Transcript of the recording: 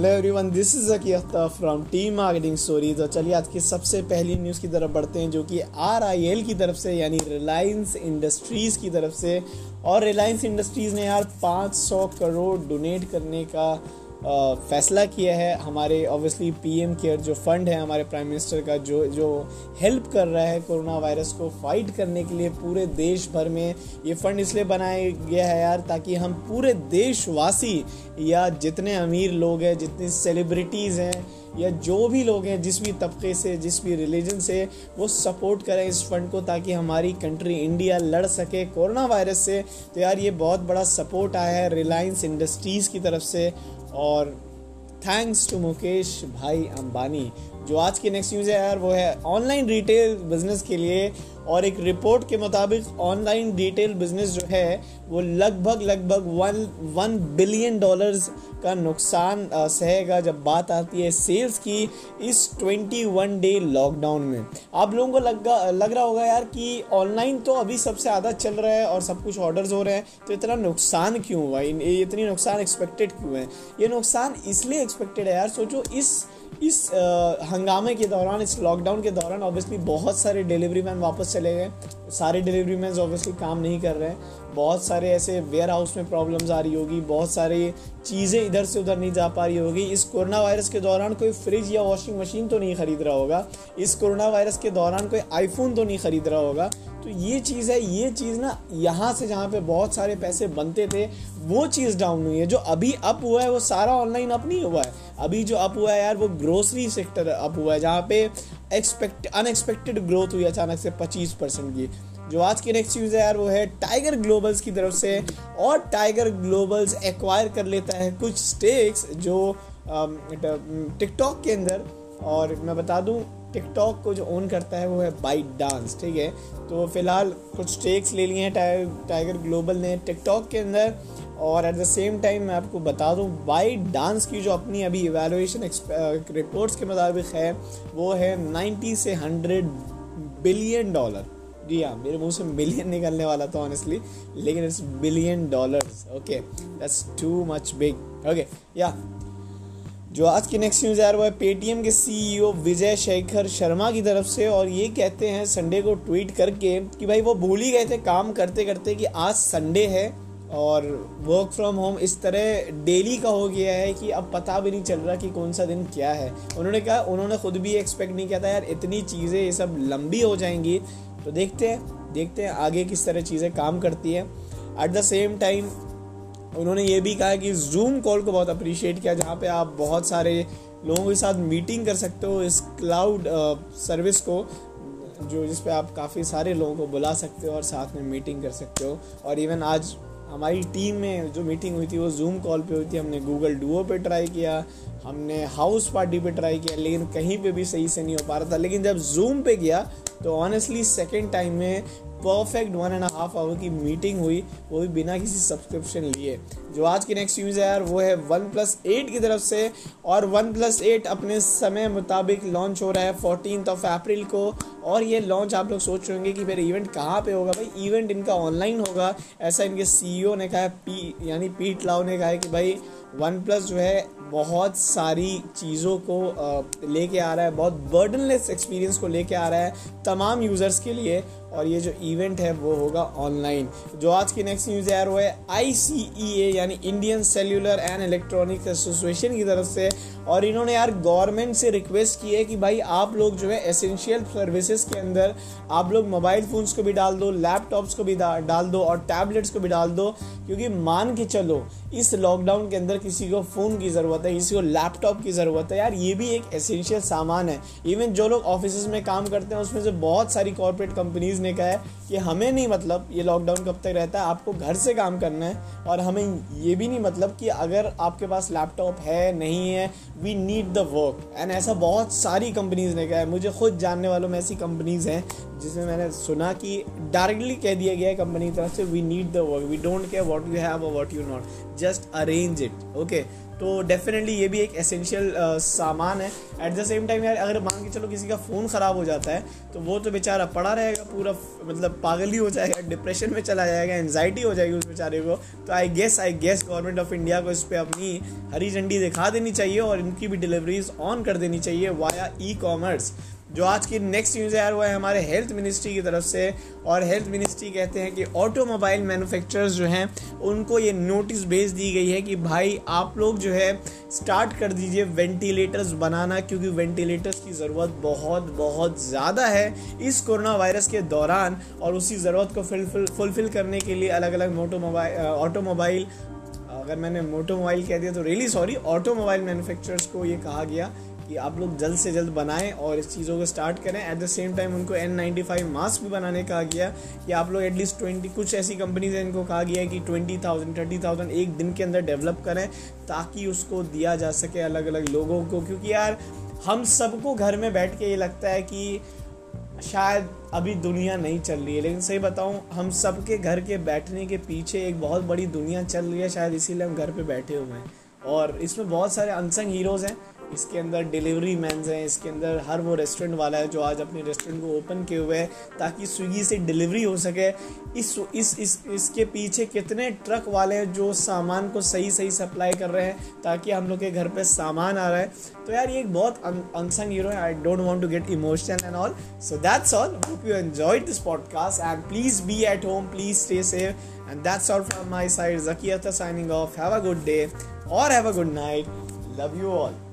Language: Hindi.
Hello everyone this is Aki Akhtar from team marketing stories और चलिए आज की सबसे पहली न्यूज़ की तरफ़ बढ़ते हैं, जो कि आर आई एल की तरफ़ से, यानी रिलायंस इंडस्ट्रीज़ की तरफ़ से। और रिलायंस इंडस्ट्रीज़ ने यार 500 करोड़ डोनेट करने का फैसला किया है हमारे ऑब्वियसली पीएम केयर जो फंड है हमारे प्राइम मिनिस्टर का, जो जो हेल्प कर रहा है कोरोना वायरस को फाइट करने के लिए पूरे देश भर में ये फंड इसलिए बनाया गया है यार ताकि हम पूरे देशवासी या जितने अमीर लोग हैं, जितनी सेलिब्रिटीज़ हैं या जो भी लोग हैं, जिस भी तबके से, जिस भी रिलीजन से, वो सपोर्ट करें इस फंड को ताकि हमारी कंट्री इंडिया लड़ सके। कोरोना वायरस से तो यार ये बहुत बड़ा सपोर्ट आया है रिलायंस इंडस्ट्रीज़ की तरफ़ से। और थैंक्स टू मुकेश भाई अंबानी। जो आज की नेक्स्ट न्यूज़ है यार, वो है ऑनलाइन रिटेल बिज़नेस के लिए और एक रिपोर्ट के मुताबिक ऑनलाइन रिटेल बिज़नेस जो है, वो लगभग लगभग वन वन बिलियन डॉलर्स का नुकसान सहेगा जब बात आती है सेल्स की इस ट्वेंटी वन डे लॉकडाउन में। आप लोगों को लग लग रहा होगा यार कि ऑनलाइन तो अभी सबसे ज़्यादा चल रहा है और सब कुछ ऑर्डर्स हो रहे हैं तो इतना नुकसान क्यों हुआ? इतनी नुकसान एक्सपेक्टेड क्यों है? ये नुकसान इसलिए एक्सपेक्टेड है यार, सोचो इस इस हंगामे के दौरान, इस लॉकडाउन के दौरान ऑब्वियसली बहुत सारे डिलीवरी मैन वापस चले गए। सारे डिलीवरी मैन ऑब्वियसली काम नहीं कर रहे हैं। बहुत सारे ऐसे वेयर हाउस में प्रॉब्लम्स आ रही होगी, बहुत सारी चीज़ें इधर से उधर नहीं जा पा रही होगी। इस कोरोना वायरस के दौरान कोई फ्रिज या वॉशिंग मशीन तो नहीं ख़रीद रहा होगा। इस कोरोना वायरस के दौरान कोई आईफोन तो नहीं ख़रीद रहा होगा। तो ये चीज़ है, ये चीज़ ना यहाँ से जहाँ पे बहुत सारे पैसे बनते थे, वो चीज़ डाउन हुई है, जो अभी अप हुआ है, वो सारा ऑनलाइन अप नहीं हुआ है। अभी जो अप हुआ है यार, वो ग्रोसरी सेक्टर अप हुआ है, जहाँ पे एक्सपेक्ट अनएक्सपेक्टेड ग्रोथ हुई अचानक से पच्चीस परसेंट की। जो आज की नेक्स्ट न्यूज़ है यार, वो है टाइगर ग्लोबल्स की तरफ़ से। और टाइगर ग्लोबल्स एक्वायर कर लेता है कुछ स्टेक्स जो टिकटॉक के अंदर। और मैं बता दूँ टिकटॉक को जो ओन करता है वो है बाइट डांस ठीक है? तो फ़िलहाल कुछ स्टेक्स ले लिए हैं टाइगर ग्लोबल ने टिकटॉक के अंदर और एट द सेम टाइम मैं आपको बता दूँ बाइट डांस की जो अपनी अभी इवेलुएशन रिपोर्ट्स के मुताबिक है, वो है 90 से 100 बिलियन डॉलर। जी हाँ मेरे मुँह से मिलियन निकलने वाला था ऑनेस्टली लेकिन it's billion dollars okay that's too much big okay या जो आज की नेक्स्ट न्यूज़ यार वो है पेटीएम के सीईओ विजय शेखर शर्मा की तरफ़ से और ये कहते हैं संडे को ट्वीट करके कि भाई वो भूल ही गए थे काम करते करते कि आज संडे है और वर्क फ्रॉम होम इस तरह डेली का हो गया है कि अब पता भी नहीं चल रहा कि कौन सा दिन क्या है। उन्होंने कहा, उन्होंने खुद भी एक्सपेक्ट नहीं किया था, यार, इतनी चीज़ें, ये सब लंबी हो जाएँगी। तो देखते हैं देखते हैं आगे किस तरह चीज़ें काम करती है। एट द सेम टाइम उन्होंने ये भी कहा कि जूम कॉल को बहुत अप्रिशिएट किया, जहाँ पे आप बहुत सारे लोगों के साथ मीटिंग कर सकते हो इस क्लाउड सर्विस को, जो जिस पे आप काफ़ी सारे लोगों को बुला सकते हो और साथ में मीटिंग कर सकते हो। और इवन आज हमारी टीम में जो मीटिंग हुई थी, वो जूम कॉल पे हुई थी। हमने गूगल डुओ पे ट्राई किया, हमने हाउस पार्टी पे ट्राई किया, लेकिन कहीं पे भी सही से नहीं हो पा रहा था। लेकिन जब जूम पे गया तो ऑनेस्टली सेकेंड टाइम में perfect one and half hour की मीटिंग हुई, वो भी बिना किसी सब्सक्रिप्शन लिए। जो आज की नेक्स्ट न्यूज़ है यार, वो है वन प्लस एट की तरफ़ से, और वन प्लस एट अपने समय मुताबिक लॉन्च हो रहा है फोर्टीन ऑफ़ अप्रैल को, और ये लॉन्च आप लोग सोच रहे होंगे कि फिर इवेंट कहाँ पे होगा? भाई इवेंट इनका ऑनलाइन होगा। ऐसा इनके सीईओ ने कहा है पी यानी पीट लाओ ने कहा है कि भाई वन प्लस जो है बहुत सारी चीज़ों को लेके आ रहा है, बहुत बर्डनलेस एक्सपीरियंस को लेके आ रहा है तमाम यूज़र्स के लिए और ये जो इवेंट है वो होगा ऑनलाइन जो आज की नेक्स्ट न्यूज़ यार वो है आई e यानी Indian cellular and electronics association की तरफ़ से और इन्होंने यार गवर्नमेंट से रिक्वेस्ट की है कि भाई आप लोग जो है एसेंशियल सर्विसेज़ के अंदर आप लोग मोबाइल फ़ोन्स को भी डाल दो लैपटॉप्स को भी डाल दो और टैबलेट्स को भी डाल दो, क्योंकि मान के चलो इस लॉकडाउन के अंदर किसी को फ़ोन की ज़रूरत है, किसी को लैपटॉप की ज़रूरत है। यार, ये भी एक एसेंशियल सामान है। इवन जो लोग ऑफ़िस में काम करते हैं, उसमें से बहुत सारी कॉरपोरेट कंपनीज़ ने कहा है कि हमें नहीं मतलब ये लॉकडाउन कब तक रहता है, आपको घर से काम करना है। और हमें ये भी नहीं मतलब कि अगर आपके पास लैपटॉप है, नहीं है we need the work and ऐसा बहुत सारी कंपनीज़ ने कहा है। मुझे खुद जानने वालों में ऐसी कंपनीज़ हैं, जिसमें मैंने सुना कि डायरेक्टली कह दिया गया है कंपनी की तरफ़ से we need the work we don't care what you have और what you not just arrange it okay तो डेफिनेटली ये भी एक एसेंशियल सामान है। एट द सेम टाइम यार, अगर मान के चलो किसी का फ़ोन ख़राब हो जाता है तो वो तो बेचारा पड़ा रहेगा पूरा मतलब पागल ही हो जाएगा डिप्रेशन में चला जाएगा एनजाइटी हो जाएगी उस बेचारे को। तो I guess I guess government of India को इस पर अपनी हरी झंडी दिखा देनी चाहिए और इनकी भी डिलीवरीज ऑन कर देनी चाहिए वाया ई कॉमर्स जो आज की नेक्स्ट न्यूज़ है यार, वो है हमारे हेल्थ मिनिस्ट्री की तरफ़ से। और हेल्थ मिनिस्ट्री कहते हैं कि ऑटोमोबाइल मैन्युफैक्चरर्स जो हैं, उनको ये नोटिस भेज दी गई है कि भाई, आप लोग जो है स्टार्ट कर दीजिए वेंटिलेटर्स बनाना, क्योंकि वेंटिलेटर्स की ज़रूरत बहुत बहुत ज़्यादा है इस कोरोना वायरस के दौरान। और उसी ज़रूरत को फुलफिल फुलफिल करने के लिए अलग अलग मोटोमोबाइल ऑटोमोबाइल अगर मैंने मोटोमोबाइल कह दिया तो रियली सॉरी ऑटोमोबाइल मैन्युफैक्चरर्स को ये कहा गया कि आप लोग जल्द से जल्द बनाएँ और इस चीज़ों को स्टार्ट करें। एट द सेम टाइम उनको एन नाइन्टी फाइव मास्क भी बनाने कहा गया कि आप लोग एटलीस्ट ट्वेंटी कुछ ऐसी कंपनीज़ हैं इनको कहा गया है कि ट्वेंटी थाउज़ेंड थर्टी थाउज़ेंड एक दिन के अंदर डेवलप करें ताकि उसको दिया जा सके अलग अलग लोगों को। क्योंकि यार, हम सबको घर में बैठ के ये लगता है कि शायद अभी दुनिया नहीं चल रही है। लेकिन सही बताऊँ, हम सबके घर के बैठने के पीछे एक बहुत बड़ी दुनिया चल रही है, शायद इसीलिए हम घर पे बैठे हुए हैं। और इसमें बहुत सारे अनसंग हीरोज़ हैं। इसके अंदर डिलीवरी मैंस हैं, इसके अंदर हर वो रेस्टोरेंट वाला है जो आज अपने रेस्टोरेंट को ओपन किए हुए हैं, ताकि स्विगी से डिलीवरी हो सके। इस इस इस, इसके पीछे कितने ट्रक वाले हैं जो सामान को सही सही सप्लाई कर रहे हैं, ताकि हम लोग के घर पे सामान आ रहा है। तो यार, ये एक बहुत अनसंग हीरो है। I don't want to get emotional and all so that's all hope you enjoyed this podcast and please be at home please stay safe and that's all from my side Zakia signing off have a good day और have a good night love you all